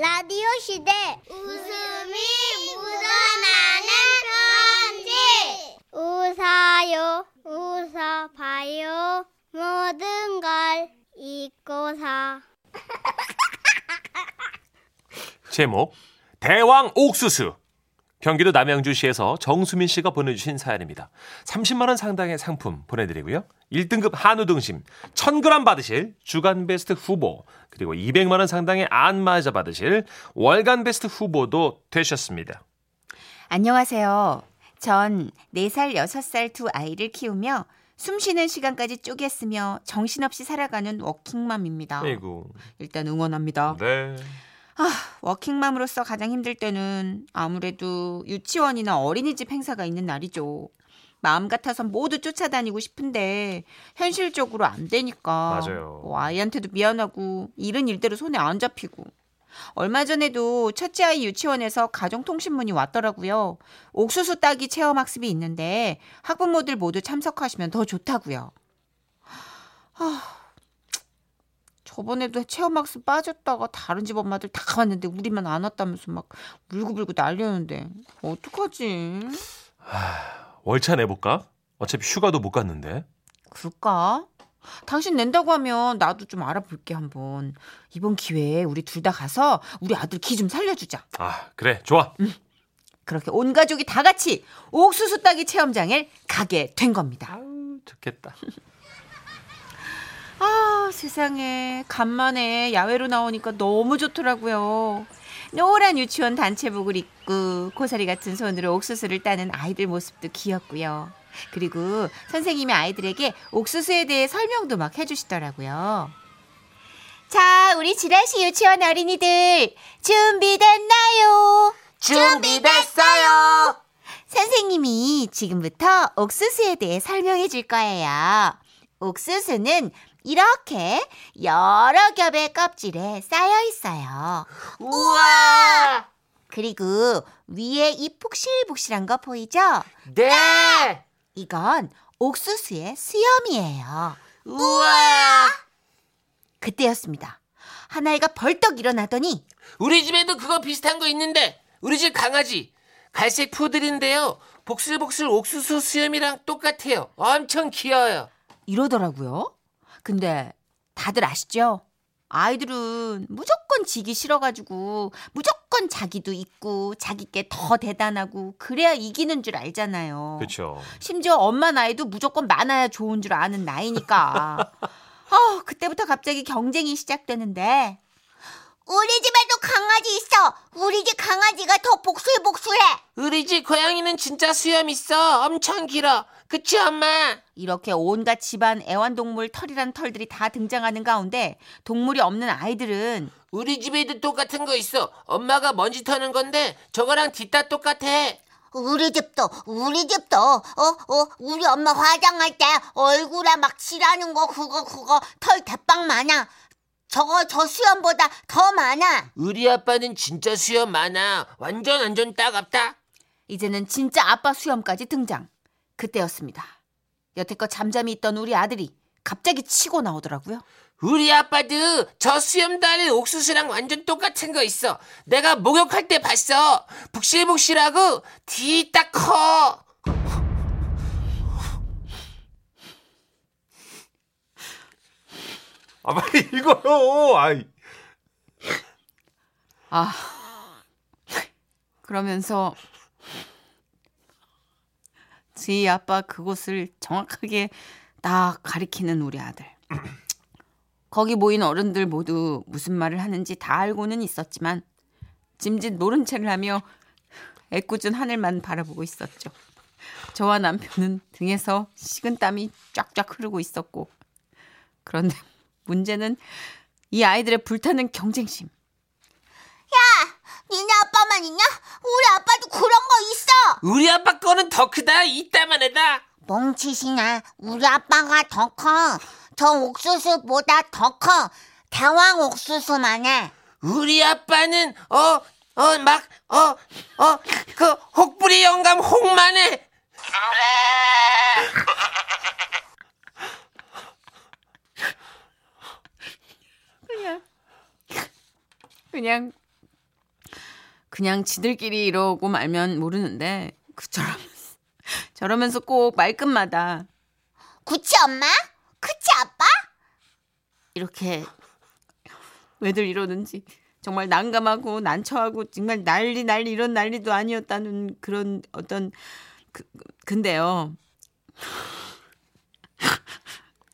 라디오 시대. 웃음이 묻어나는 편지. 웃어요 웃어봐요. 모든 걸 잊고서. 제목 대왕 옥수수 경기도 남양주시에서 정수민 씨가 보내주신 사연입니다. 30만 원 상당의 상품 보내드리고요. 1등급 한우 등심 1000g 받으실 주간 베스트 후보 그리고 200만 원 상당의 안마자 받으실 월간 베스트 후보도 되셨습니다. 안녕하세요. 전 4살, 6살 두 아이를 키우며 숨 쉬는 시간까지 쪼개 쓰며 정신없이 살아가는 워킹맘입니다. 아이고. 일단 응원합니다. 네. 워킹맘으로서 가장 힘들 때는 아무래도 유치원이나 어린이집 행사가 있는 날이죠. 마음 같아선 모두 쫓아다니고 싶은데 현실적으로 안 되니까 맞아요. 뭐 아이한테도 미안하고 일은 일대로 손에 안 잡히고 얼마 전에도 첫째 아이 유치원에서 가정통신문이 왔더라고요. 옥수수 따기 체험 학습이 있는데 학부모들 모두 참석하시면 더 좋다고요. 아, 저번에도 체험학습 빠졌다가 다른 집 엄마들 다 왔는데 우리만 안 왔다면서 막 울고불고 난리였는데 어떡하지? 월차 내볼까? 어차피 휴가도 못 갔는데. 그럴까? 당신 낸다고 하면 나도 좀 알아볼게 한번. 이번 기회에 우리 둘 다 가서 우리 아들 기 좀 살려주자. 아 그래 좋아. 그렇게 온 가족이 다 같이 옥수수 따기 체험장에 가게 된 겁니다. 아우 좋겠다. 아, 세상에. 간만에 야외로 나오니까 너무 좋더라고요. 노란 유치원 단체복을 입고 고사리 같은 손으로 옥수수를 따는 아이들 모습도 귀엽고요. 그리고 선생님이 아이들에게 옥수수에 대해 설명도 막 해주시더라고요. 자, 우리 지라시 유치원 어린이들 준비됐나요? 준비됐어요. 선생님이 지금부터 옥수수에 대해 설명해 줄 거예요. 옥수수는 이렇게 여러 겹의 껍질에 쌓여 있어요. 우와! 그리고 위에 이 푹실푹실한 거 보이죠? 네! 이건 옥수수의 수염이에요. 우와! 그때였습니다. 하나이가 벌떡 일어나더니 우리 집에도 그거 비슷한 거 있는데 우리 집 강아지 갈색 푸들인데요. 복슬복슬 옥수수 수염이랑 똑같아요. 엄청 귀여워요. 이러더라고요. 근데 다들 아시죠? 아이들은 무조건 지기 싫어가지고 무조건 자기도 있고 자기께 더 대단하고 그래야 이기는 줄 알잖아요. 그렇죠. 심지어 엄마 나이도 무조건 많아야 좋은 줄 아는 나이니까. 어, 그때부터 갑자기 경쟁이 시작되는데 우리 집에도 강아지 있어 우리 집 강아지가 더 복술복술해 우리 집 고양이는 진짜 수염 있어. 엄청 길어. 그치 엄마? 이렇게 온갖 집안 애완동물 털이란 털들이 다 등장하는 가운데 동물이 없는 아이들은 우리 집에도 똑같은 거 있어. 엄마가 먼지 터는 건데 저거랑 뒷다 똑같아. 우리 집도 우리 집도 어 어 우리 엄마 화장할 때 얼굴에 막 칠하는 거 그거 그거 털 대빵 많아 저거 저 수염보다 더 많아 우리 아빠는 진짜 수염 많아. 완전 완전 따갑다. 이제는 진짜 아빠 수염까지 등장. 그때였습니다. 여태껏 잠잠히 있던 우리 아들이 갑자기 치고 나오더라고요. 우리 아빠도 저 수염 달린 옥수수랑 완전 똑같은 거 있어. 내가 목욕할 때 봤어. 북실북실하고 뒤 딱 커. 아 빨리 읽어요. 아이. 아. 그러면서 지 아빠 그곳을 정확하게 딱 가리키는 우리 아들. 거기 모인 어른들 모두 무슨 말을 하는지 다 알고는 있었지만 짐짓 모른 채를 하며 애꿎은 하늘만 바라보고 있었죠. 저와 남편은 등에서 식은 땀이 쫙쫙 흐르고 있었고 그런데 문제는 이 아이들의 불타는 경쟁심. 니네 아빠만 있냐? 우리 아빠도 그런 거 있어 우리 아빠 거는 더 크다. 이따만 해다. 멍치시나 우리 아빠가 더 커 저 옥수수보다 더 커 대왕 옥수수만 해 우리 아빠는 어 어 막 어 어 그 혹부리 영감 혹만해. 그 냥 그냥 그냥 지들끼리 이러고 말면 모르는데 그 저러면서 저러면서 꼭 말끝마다 그치 엄마? 그치 아빠? 이렇게 왜들 이러는지 정말 난감하고 난처하고 정말 난리 난리 이런 난리도 아니었다는 그런 어떤 그, 근데요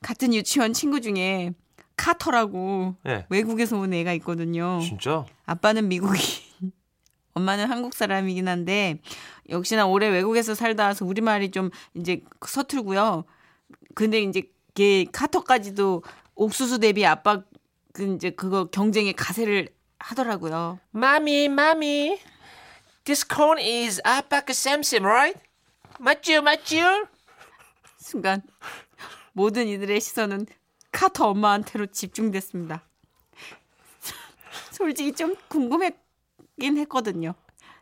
같은 유치원 친구 중에 카터라고 예. 외국에서 온 애가 있거든요. 진짜? 아빠는 미국인, 엄마는 한국 사람이긴 한데 역시나 오래 외국에서 살다 와서 우리 말이 좀 이제 서툴고요. 근데 이제 걔 카터까지도 옥수수 대비 아빠 그 이제 그거 경쟁에 가세를 하더라고요. 마미, 마미. This corn is 아빠 그 쌤쌤, right? 맞죠, 맞죠? 순간 모든 이들의 시선은 카터 엄마한테로 집중됐습니다. 솔직히 좀 궁금했긴 했거든요.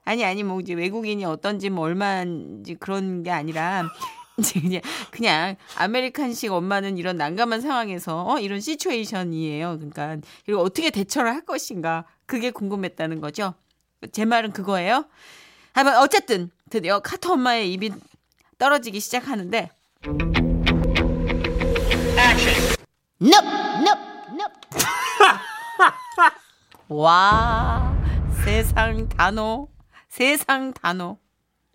아니 아니 뭐 이제 외국인이 어떤지 뭐 얼마인지 그런 게 아니라 이제 그냥 그냥 아메리칸식 엄마는 이런 난감한 상황에서 어, 이런 시츄에이션이에요. 그러니까 이거 어떻게 대처를 할 것인가 그게 궁금했다는 거죠. 제 말은 그거예요. 하지만 어쨌든 드디어 카터 엄마의 입이 떨어지기 시작하는데 넙! 넙! 넙! 와 세상 단어 세상 단어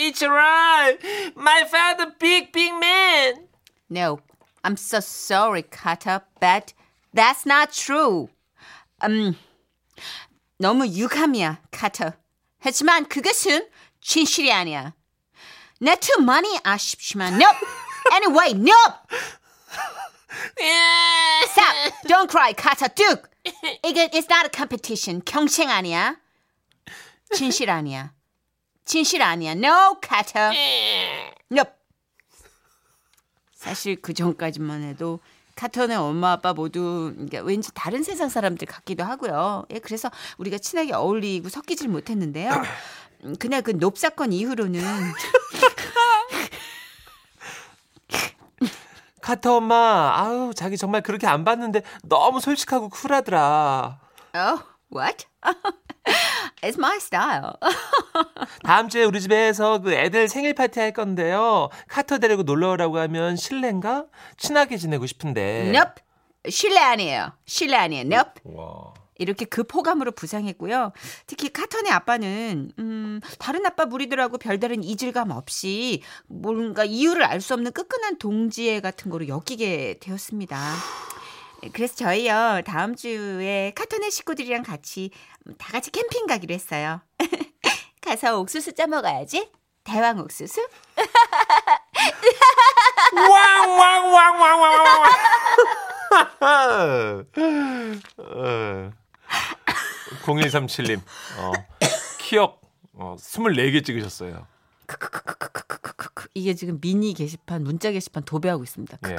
It's right. My father, big, big man. No, I'm so sorry, Carter, but that's not true. 음, 너무 유감이야, 카터. 하지만 그것은 진실이 아니야. 내투 많이 아쉽지만, nope. Anyway, nope. Stop. Don't cry, 카터. 뚝. 이게 it's not a competition. 경쟁 아니야. 진실 아니야. 진실 아니야. No, 카터. Nope. 사실 그 전까지만 해도 카턴의 엄마 아빠 모두 그러니까 왠지 다른 세상 사람들 같기도 하고요. 예, 그래서 우리가 친하게 어울리고 섞이질 못했는데요. 음, 그날 그높 사건 이후로는 카터 엄마, 아우, 자기 정말 그렇게 안 봤는데 너무 솔직하고 쿨하더라. oh what? It's my style. 다음 주에 우리 집에서 그 애들 생일 파티 할 건데요. 카터 데리고 놀러 오라고 하면 실례인가? 친하게 지내고 싶은데. nope. 실례 아니에요. 실례 아니에요. nope. 와. 이렇게 급호감으로 부상했고요. 특히 카턴의 아빠는 음, 다른 아빠 무리들하고 별다른 이질감 없이 뭔가 이유를 알 수 없는 끈끈한 동지애 같은 거로 엮이게 되었습니다. 그래서 저희요 다음 주에 카턴의 식구들이랑 같이 다 같이 캠핑 가기로 했어요. 가서 옥수수 쪄 먹어야지. 대왕 옥수수? 어. 0137님, 어, 키역 어, 24개 찍으셨어요. 이게 지금 미니 게시판, 문자 게시판 도배하고 있습니다. 예.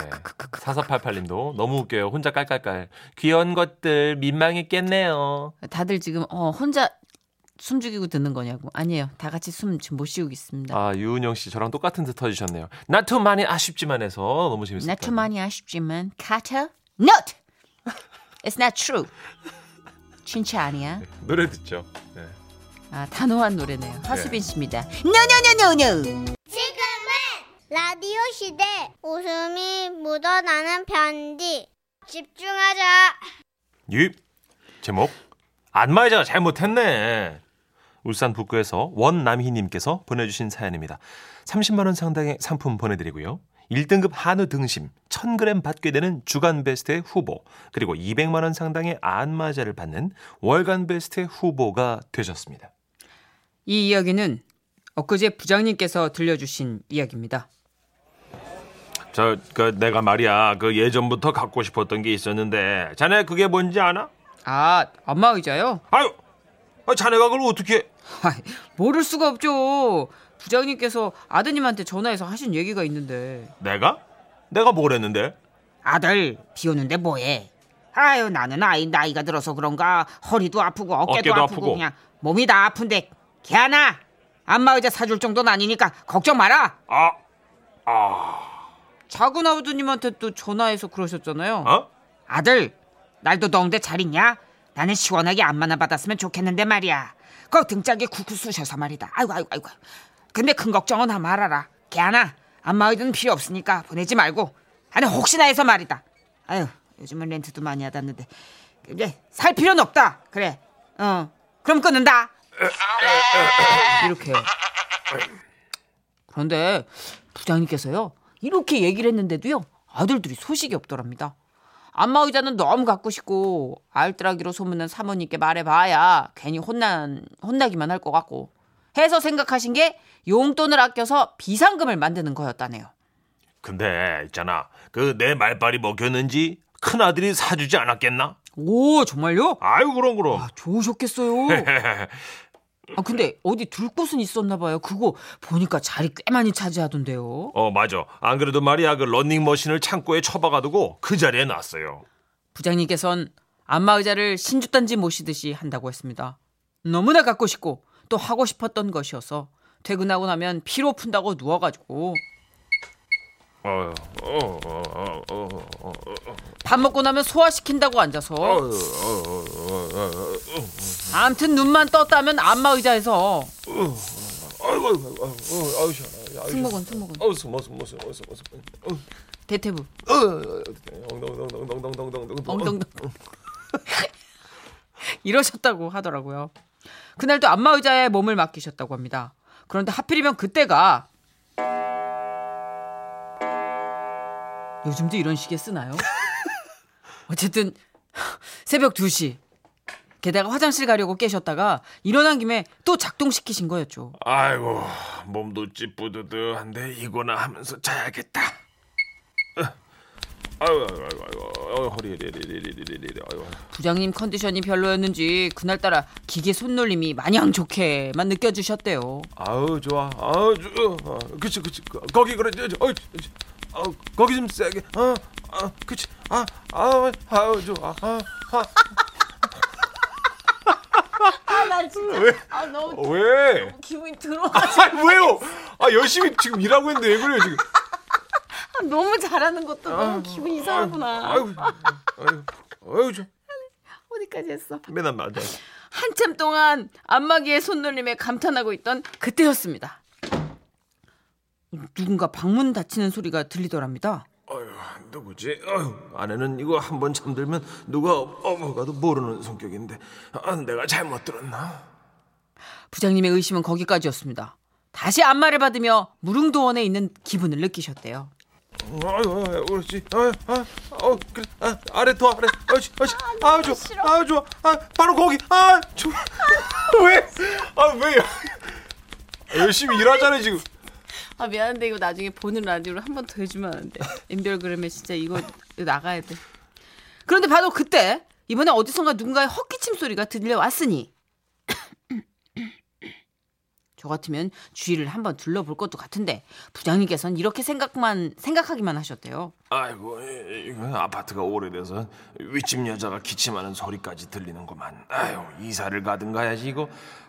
4488님도 너무 웃겨요. 혼자 깔깔깔. 귀여운 것들 민망했겠네요. 다들 지금 어 혼자 숨 죽이고 듣는 거냐고. 아니에요. 다 같이 숨 지금 못 쉬고 있습니다. 아, 유은영 씨 저랑 똑같은 듯 터주셨네요. 나투 많이 아쉽지만 해서 너무 재밌었어요. 나투 많이 아쉽지만 카터 not. It's not true. 진짜 아니야. 노래 듣죠. 네. 아 단호한 노래네요. 하수빈 씨입니다. No. 지금은 라디오 시대 웃음이 묻어나는 편지 집중하자 유 제목 안마의자가 잘못했네. 울산 북구에서 원남희님께서 보내주신 사연입니다. 30만 원 상당의 상품 보내드리고요. 1등급 한우 등심 1000g 받게 되는 주간 베스트 후보 그리고 200만 원 상당의 안마자를 받는 월간 베스트 후보가 되셨습니다. 이 이야기는 엊그제 부장님께서 들려주신 이야기입니다. 저 그 내가 말이야 그 예전부터 갖고 싶었던 게 있었는데 자네 그게 뭔지 아나? 아 안마 의자요? 아유 아, 자네가 그걸 어떻게 모를 수가 없죠. 부장님께서 아드님한테 전화해서 하신 얘기가 있는데 내가? 내가 뭘 했는데? 아들 비 오는데 뭐해? 아유 나는 아이 나이가 들어서 그런가 허리도 아프고 어깨도, 어깨도 아프고, 아프고. 그냥 몸이 다 아픈데 걔하나 안마 의자 사줄 정도는 아니니까 걱정 마라. 아 작은 아버님한테 또 전화해서 그러셨잖아요. 어? 아들 날도 더운데 잘 있냐? 나는 시원하게 안마나 받았으면 좋겠는데 말이야. 그 등짝에 쿡쿡 쑤셔서 말이다. 아이고 아이고 아이고. 근데 큰 걱정은 다 말아라. 걔 하나 안마 의자는 필요 없으니까 보내지 말고. 아니 혹시나 해서 말이다. 아유 요즘은 렌트도 많이 하다는데 이제 살 필요는 없다. 그래. 어 그럼 끊는다. 이렇게. 그런데 부장님께서요 이렇게 얘기를 했는데도요 아들들이 소식이 없더랍니다. 안마 의자는 너무 갖고 싶고 알뜰하기로 소문난 사모님께 말해봐야 괜히 혼난 혼나기만 할 것 같고 해서 생각하신 게 용돈을 아껴서 비상금을 만드는 거였다네요. 근데 있잖아. 그 내 말빨이 먹혔는지 큰 아들이 사주지 않았겠나? 오 정말요? 아유 그럼 그럼. 아 좋으셨겠어요. 아 근데 어디 둘 곳은 있었나 봐요. 그거 보니까 자리 꽤 많이 차지하던데요. 어 맞아. 안 그래도 말이야 그 런닝머신을 창고에 처박아두고 그 자리에 놨어요. 부장님께선 안마 의자를 신주단지 모시듯이 한다고 했습니다. 너무나 갖고 싶고 또 하고 싶었던 것이어서 퇴근하고 나면 피로 푼다고 누워가지고 밥 먹고 나면 소화시킨다고 앉아서 암튼 눈만 떴다면 안마 의자에서 승모근 승모근 대퇴부 이러셨다고 하더라고요. 그날도 안마 의자에 몸을 맡기셨다고 합니다. 그런데 하필이면 그때가 요즘도 이런 시계 쓰나요? 어쨌든 새벽 2시 게다가 화장실 가려고 깨셨다가 일어난 김에 또 작동시키신 거였죠. 아이고 몸도 찌뿌드드한데 이거나 하면서 자야겠다. 어. 아이고 아이고 아이고 아이고 어, 허리 리리리리리리 아이고. 부장님 컨디션이 별로였는지 그날따라 기계 손놀림이 마냥 좋게만 느껴지셨대요. 아우 좋아 아우 좋아 어, 그치 그치 거- 거기 그래 어이, 저, 어, 거기 좀 세게 어, 어 그치 아 아우 아우 좋아 아, 아. 나 진짜 왜? 아 너무 왜? 기분이 들어. 아 왜요? 아 열심히 지금 일하고 있는데 왜 그래요 지금? 너무 잘하는 것도 너무 기분 이상하구나. 아이고 아이고 아이고 저 어디까지 했어? 맨날 맞아. 한참 동안 안마기의 손놀림에 감탄하고 있던 그때였습니다. 누군가 방문 닫히는 소리가 들리더랍니다. 아유 누구지? 아유 아내는 이거 한 번 잠들면 누가 어머가도 모르는 성격인데 아, 내가 잘못 들었나? 부장님의 의심은 거기까지였습니다. 다시 안마를 받으며 무릉도원에 있는 기분을 느끼셨대요. 아유, 그렇지. 아유, 아, 어, 그래. 아, 아래 더 아래. 아유, 아유, 아유, 좋아. 아유, 좋아. 아, 바로 거기. 아, 좋아. 왜? 아, 왜? 열심히 일하잖아요 지금. 아 미안한데 이거 나중에 보는 라디오로 한 번 더 해주면 안 돼. 인별그램에 진짜 이거 나가야 돼. 그런데 바로 그때 이번에 어디선가 누군가의 헛기침 소리가 들려왔으니 저 같으면 주위를 한번 둘러볼 것도 같은데 부장님께서는 이렇게 생각만 생각하기만 하셨대요. 아이고, 이- 이거 아파트가 오래돼서 윗집 여자가 기침하는 소리까지 들리는구만. 아유, 이사를 가든 가야지 이거.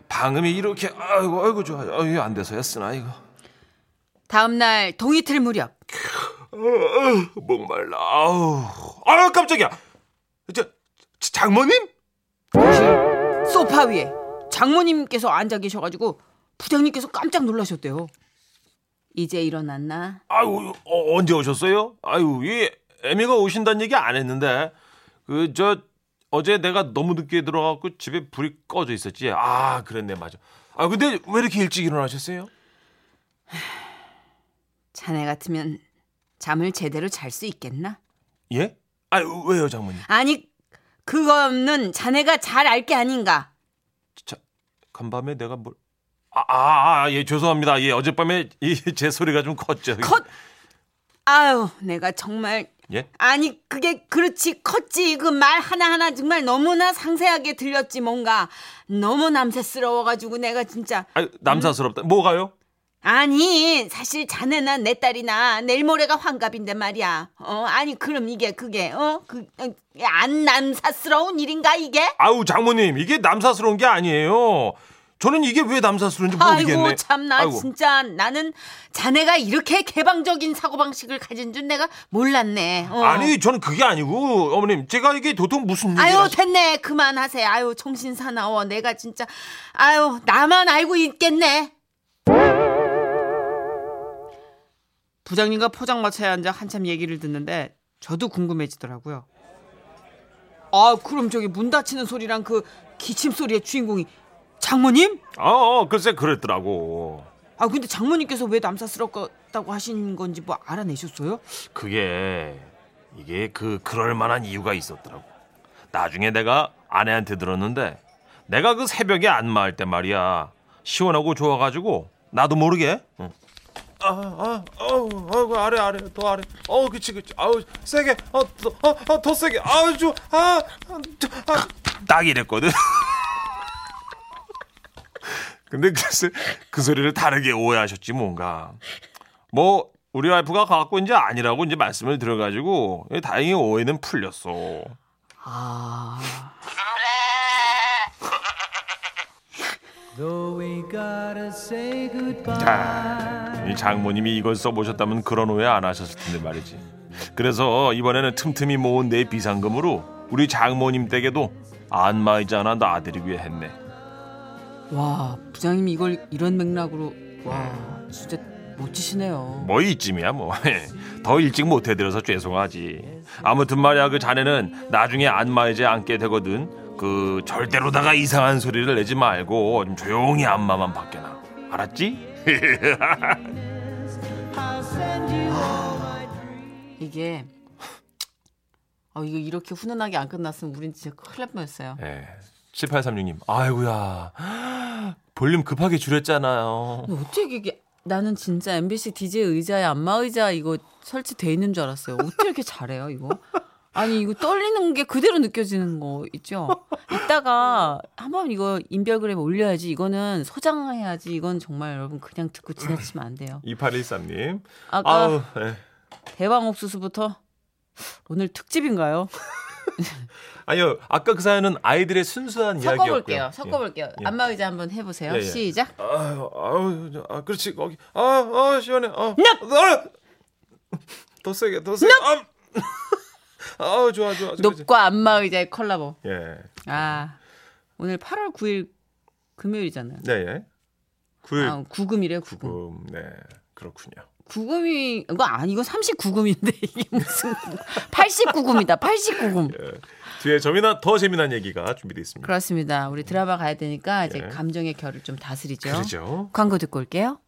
방음이 이렇게 아이고 아이고 좋아. 아유, 안 돼서야 쓰나 이거. 다음 날 동이틀 무렵 어, 어, 목말라. 아우. 아유, 깜짝이야. 저 장모님? 소파 위에 장모님께서 앉아 계셔가지고 부장님께서 깜짝 놀라셨대요. 이제 일어났나? 아유 어, 언제 오셨어요? 아유 이 애미가 오신다는 얘기 안 했는데 그 저 어제 내가 너무 늦게 들어가고 집에 불이 꺼져 있었지. 아 그랬네 맞아. 아 근데 왜 이렇게 일찍 일어나셨어요? 자네 같으면 잠을 제대로 잘 수 있겠나? 예? 아유 왜요 장모님? 아니 그거는 자네가 잘 알 게 아닌가? 자 간밤에 내가 뭘? 아 아 예 죄송합니다. 예 어젯밤에 이 제 소리가 좀 컸죠. 컷! 아유 내가 정말 예? 아니 그게 그렇지 컸지 그 말 하나하나 정말 너무나 상세하게 들렸지 뭔가 너무 남새스러워 가지고 내가 진짜 아유 남사스럽다. 뭐가요? 아니 사실 자네나 내 딸이나 내일 모레가 환갑인데 말이야 어 아니 그럼 이게 그게 어 그 안 남사스러운 일인가 이게 아우 장모님 이게 남사스러운 게 아니에요. 저는 이게 왜 남사스러운지 모르겠네. 아이고 참나 아이고. 진짜 나는 자네가 이렇게 개방적인 사고방식을 가진 줄 내가 몰랐네. 어. 아니 저는 그게 아니고 어머님 제가 이게 도통 무슨 얘기를 아유 됐네 그만하세요. 아유 정신 사나워 내가 진짜 아유 나만 알고 있겠네. 부장님과 포장마차에 앉아 한참 얘기를 듣는데 저도 궁금해지더라고요. 아 그럼 저기 문 닫히는 소리랑 그 기침 소리의 주인공이 장모님? 어, 어 글쎄 그랬더라고. 아 근데 장모님께서 왜 남사스럽다고 하신 건지 뭐 알아내셨어요? 그게 이게 그 그럴 만한 이유가 있었더라고. 나중에 내가 아내한테 들었는데 내가 그 새벽에 안마할 때 말이야 시원하고 좋아가지고 나도 모르게 응. 아, 아, 어, 어, 아래, 아래, 더 아래. 어, 그치, 그치. 아우, 세게, 어, 더, 어, 어, 더 세게. 아우, 좀, 아, 아, 저, 아. 딱 이랬거든. 근데 글쎄, 그 소리를 다르게 오해하셨지, 뭔가. 뭐, 우리 와이프가 갖고 이제 아니라고 이제 말씀을 드려가지고, 다행히 오해는 풀렸어. 아 자, 이 장모님이 이걸 써보셨다면 그런 오해 안 하셨을 텐데 말이지. 그래서 이번에는 틈틈이 모은 내 비상금으로 우리 장모님 댁에도 안마의자 하나 놔드리기로 했네. 와 부장님이 이걸 이런 맥락으로 와 진짜 멋지시네요. 뭐 이쯤이야 뭐. 더 일찍 못 해드려서 죄송하지. 아무튼 말이야 그 자네는 나중에 안마의자에 앉게 되거든. 그 절대로다가 이상한 소리를 내지 말고 좀 조용히 안마만 받게나. 알았지? 이게 아 이거 이렇게 훈훈하게 안 끝났으면 우린 진짜 큰일 날 뻔했어요. 예. 7836님. 아이고야. 볼륨 급하게 줄였잖아요. 어떻게 이게 나는 진짜 MBC DJ 의자에 안마 의자 이거 설치돼 있는 줄 알았어요. 어떻게 이렇게 잘해요 이거? 아니 이거 떨리는 게 그대로 느껴지는 거 있죠. 이따가 한번 이거 인별그램에 올려야지. 이거는 소장해야지. 이건 정말 여러분 그냥 듣고 지나치면 안 돼요. 2813님. 아까 아우, 예. 대왕 옥수수부터 오늘 특집인가요? 아니요, 아까 그 사연은 아이들의 순수한 이야기였고요. 섞어볼게요. 섞어볼게요. 예. 안마 의자 한번 해보세요. 예, 예. 시작. 아유, 아유, 아, 그렇지 거기. 아, 아 시원해. 아, 아, 더 세게, 더 세게. 아, 아우 좋아, 좋아. 높과 안마 의자의 콜라보. 예, 아 오늘 8월 9일 금요일이잖아요. 네, 예. 구, 아, 구금이래요, 구금. 음, 네, 그렇군요. 구금이 이거 아니 이거 39금인데 이게 무슨 89금이다. 89금. 예. 뒤에 재미난 더 재미난 얘기가 준비되어 있습니다. 그렇습니다. 우리 드라마 가야 되니까 이제 예. 감정의 결을 좀 다스리죠. 그러죠. 광고 듣고 올게요.